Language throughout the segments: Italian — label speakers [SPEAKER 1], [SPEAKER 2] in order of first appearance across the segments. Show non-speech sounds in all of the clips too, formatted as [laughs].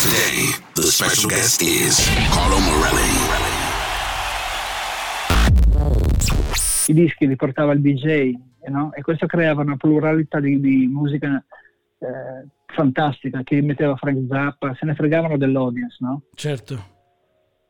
[SPEAKER 1] Today, the special guest is Carlo Morelli.
[SPEAKER 2] I dischi li portava il DJ no? e questo creava una pluralità di, di musica eh, fantastica. Chi metteva Frank Zappa, se ne fregavano dell'audience, no?
[SPEAKER 3] Certo.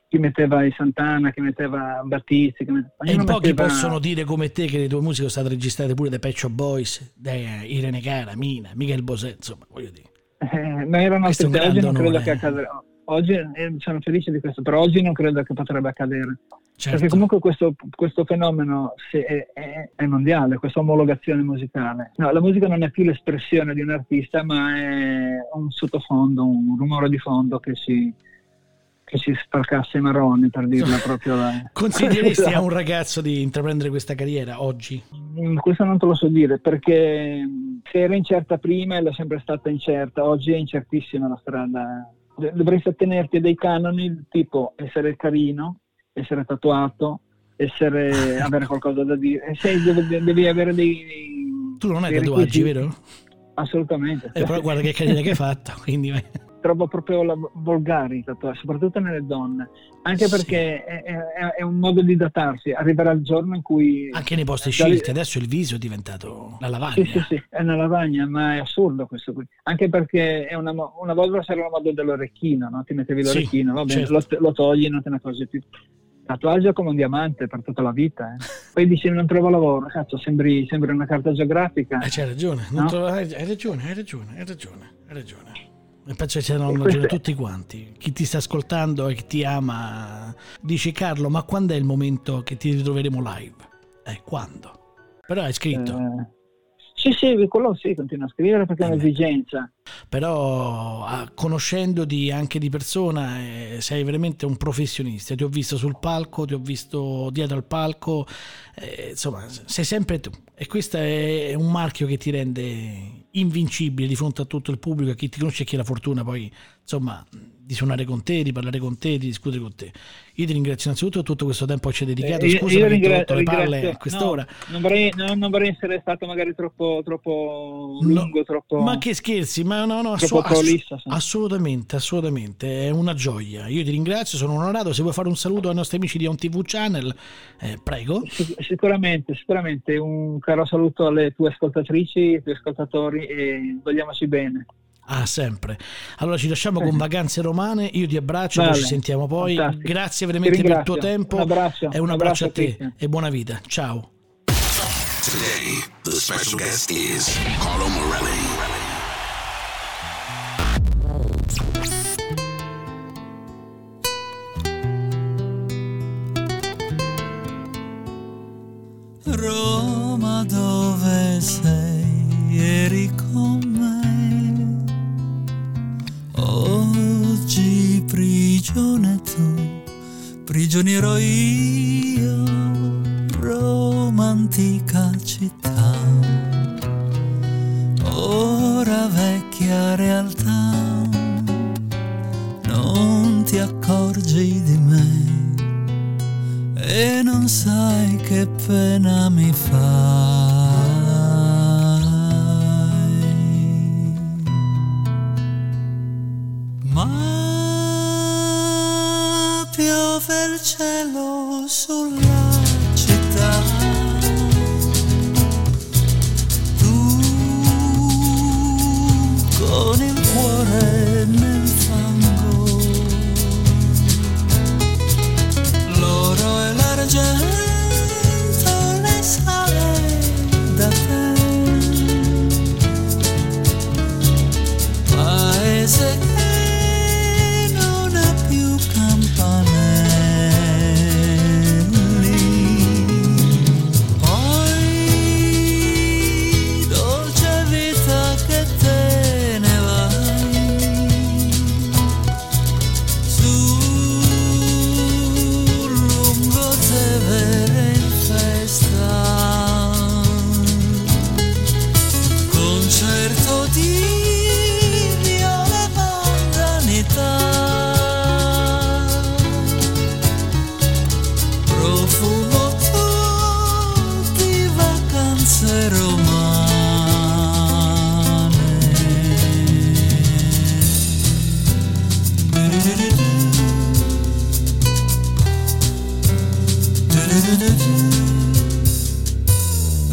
[SPEAKER 2] Chi metteva i Santana, chi metteva Battisti. Chi metteva...
[SPEAKER 3] E in pochi
[SPEAKER 2] metteva-
[SPEAKER 3] possono dire come te che le tue musiche sono state registrate pure dai Pet Shop Boys, da Irene Cara, Mina, Michael Bosè, insomma, voglio dire.
[SPEAKER 2] Eh, ma erano
[SPEAKER 3] è un
[SPEAKER 2] altri oggi non credo che accadrà. Oggi eh, sono felice di questo, però oggi non credo che potrebbe accadere.
[SPEAKER 3] Certo.
[SPEAKER 2] Perché comunque questo, questo fenomeno è, è- è mondiale, questa omologazione musicale. No, la musica non è più l'espressione di un artista, ma è un sottofondo, un rumore di fondo che si, che si spalcasse i marroni, per dirla [laughs] proprio.
[SPEAKER 3] Consiglieresti a un ragazzo di intraprendere questa carriera oggi?
[SPEAKER 2] Mm, Questo non te lo so dire perché mh, se era incerta prima l'è sempre stata incerta, oggi è incertissima la strada. Dovresti attenerti a dei canoni tipo essere carino, essere tatuato, essere, [laughs] avere qualcosa da dire. E sei- devi, devi avere dei.
[SPEAKER 3] Tu non hai tatuaggi,
[SPEAKER 2] requisiti.
[SPEAKER 3] vero?
[SPEAKER 2] Assolutamente.
[SPEAKER 3] Eh, però guarda che carriera che hai fatto, [laughs] quindi
[SPEAKER 2] Trovo proprio la- volgari i tatuaggi, soprattutto nelle donne, anche
[SPEAKER 3] Sì.
[SPEAKER 2] perché è, è- è un modo di datarsi. Arriverà il giorno in cui.
[SPEAKER 3] anche nei posti
[SPEAKER 2] lì-
[SPEAKER 3] scelti, adesso il viso è diventato la lavagna.
[SPEAKER 2] Sì, sì, sì, è una lavagna, ma è assurdo questo qui. Anche perché è una, una volta c'era la moda dell'orecchino, no? Ti mettevi
[SPEAKER 3] Sì,
[SPEAKER 2] l'orecchino, va bene,
[SPEAKER 3] certo.
[SPEAKER 2] lo, lo togli, non te ne accorgi più. Tatuaggio come un diamante per tutta la vita. eh. Poi dici non trovo lavoro, cazzo, sembri, sembri una carta geografica.
[SPEAKER 3] Eh, c'hai ragione,
[SPEAKER 2] No?
[SPEAKER 3] hai, hai ragione, hai ragione, hai ragione, hai ragione. E penso che
[SPEAKER 2] questo
[SPEAKER 3] ragione
[SPEAKER 2] è-
[SPEAKER 3] tutti quanti. Chi ti sta ascoltando e chi ti ama dice Carlo, ma quando è il momento che ti ritroveremo live? Eh, quando? Però hai scritto.
[SPEAKER 2] Eh, sì, sì, quello sì, continua a scrivere perché è
[SPEAKER 3] Eh beh.
[SPEAKER 2] un'esigenza.
[SPEAKER 3] però ah, conoscendoti anche di persona eh, sei veramente un professionista ti ho visto sul palco ti ho visto dietro al palco eh, insomma sei sempre tu e questo è un marchio che ti rende invincibile di fronte a tutto il pubblico a chi ti conosce e chi ha la fortuna poi insomma di suonare con te di parlare con te di discutere con te io ti ringrazio innanzitutto per tutto questo tempo che ci hai dedicato
[SPEAKER 2] Eh, io-
[SPEAKER 3] scusa
[SPEAKER 2] io
[SPEAKER 3] per aver
[SPEAKER 2] ringra-
[SPEAKER 3] le palle a quest'ora
[SPEAKER 2] no, non, vorrei, no, non vorrei essere stato magari troppo, troppo
[SPEAKER 3] No,
[SPEAKER 2] lungo, troppo,
[SPEAKER 3] ma che scherzi ma no no assu-
[SPEAKER 2] prolisso. sì.
[SPEAKER 3] Assolutamente, assolutamente, è una gioia. Io ti ringrazio, sono onorato. Se vuoi fare un saluto ai nostri amici di On TV Channel, eh, prego.
[SPEAKER 2] Sic- Sicuramente, sicuramente un caro saluto alle tue ascoltatrici, ai tuoi ascoltatori e vogliamoci bene.
[SPEAKER 3] Ah, sempre. Allora ci lasciamo con vacanze romane. Io ti abbraccio, poi
[SPEAKER 2] Vale,
[SPEAKER 3] ci sentiamo poi.
[SPEAKER 2] fantastico.
[SPEAKER 3] Grazie veramente per il tuo tempo.
[SPEAKER 2] Un abbraccio,
[SPEAKER 3] e un
[SPEAKER 2] un
[SPEAKER 3] abbraccio,
[SPEAKER 2] abbraccio
[SPEAKER 3] a te
[SPEAKER 2] Cristian.
[SPEAKER 3] e buona vita. Ciao.
[SPEAKER 1] Today, the special guest is Carlo Morelli.
[SPEAKER 4] Roma dove sei, eri con prigioniero io, romantica città. Ora vecchia realtà, non ti accorgi di me e non sai che pena mi fai. cielo su.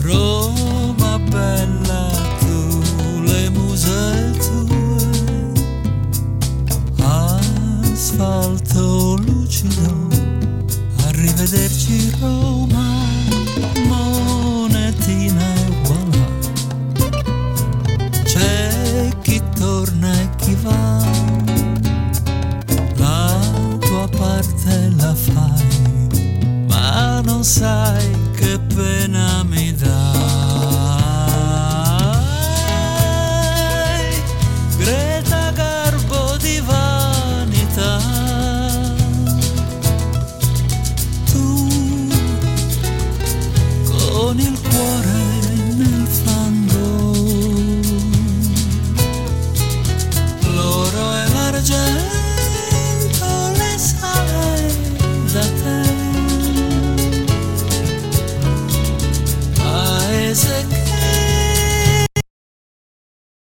[SPEAKER 4] Roma bella tu, le muse tue, asfalto lucido, arrivederci Roma.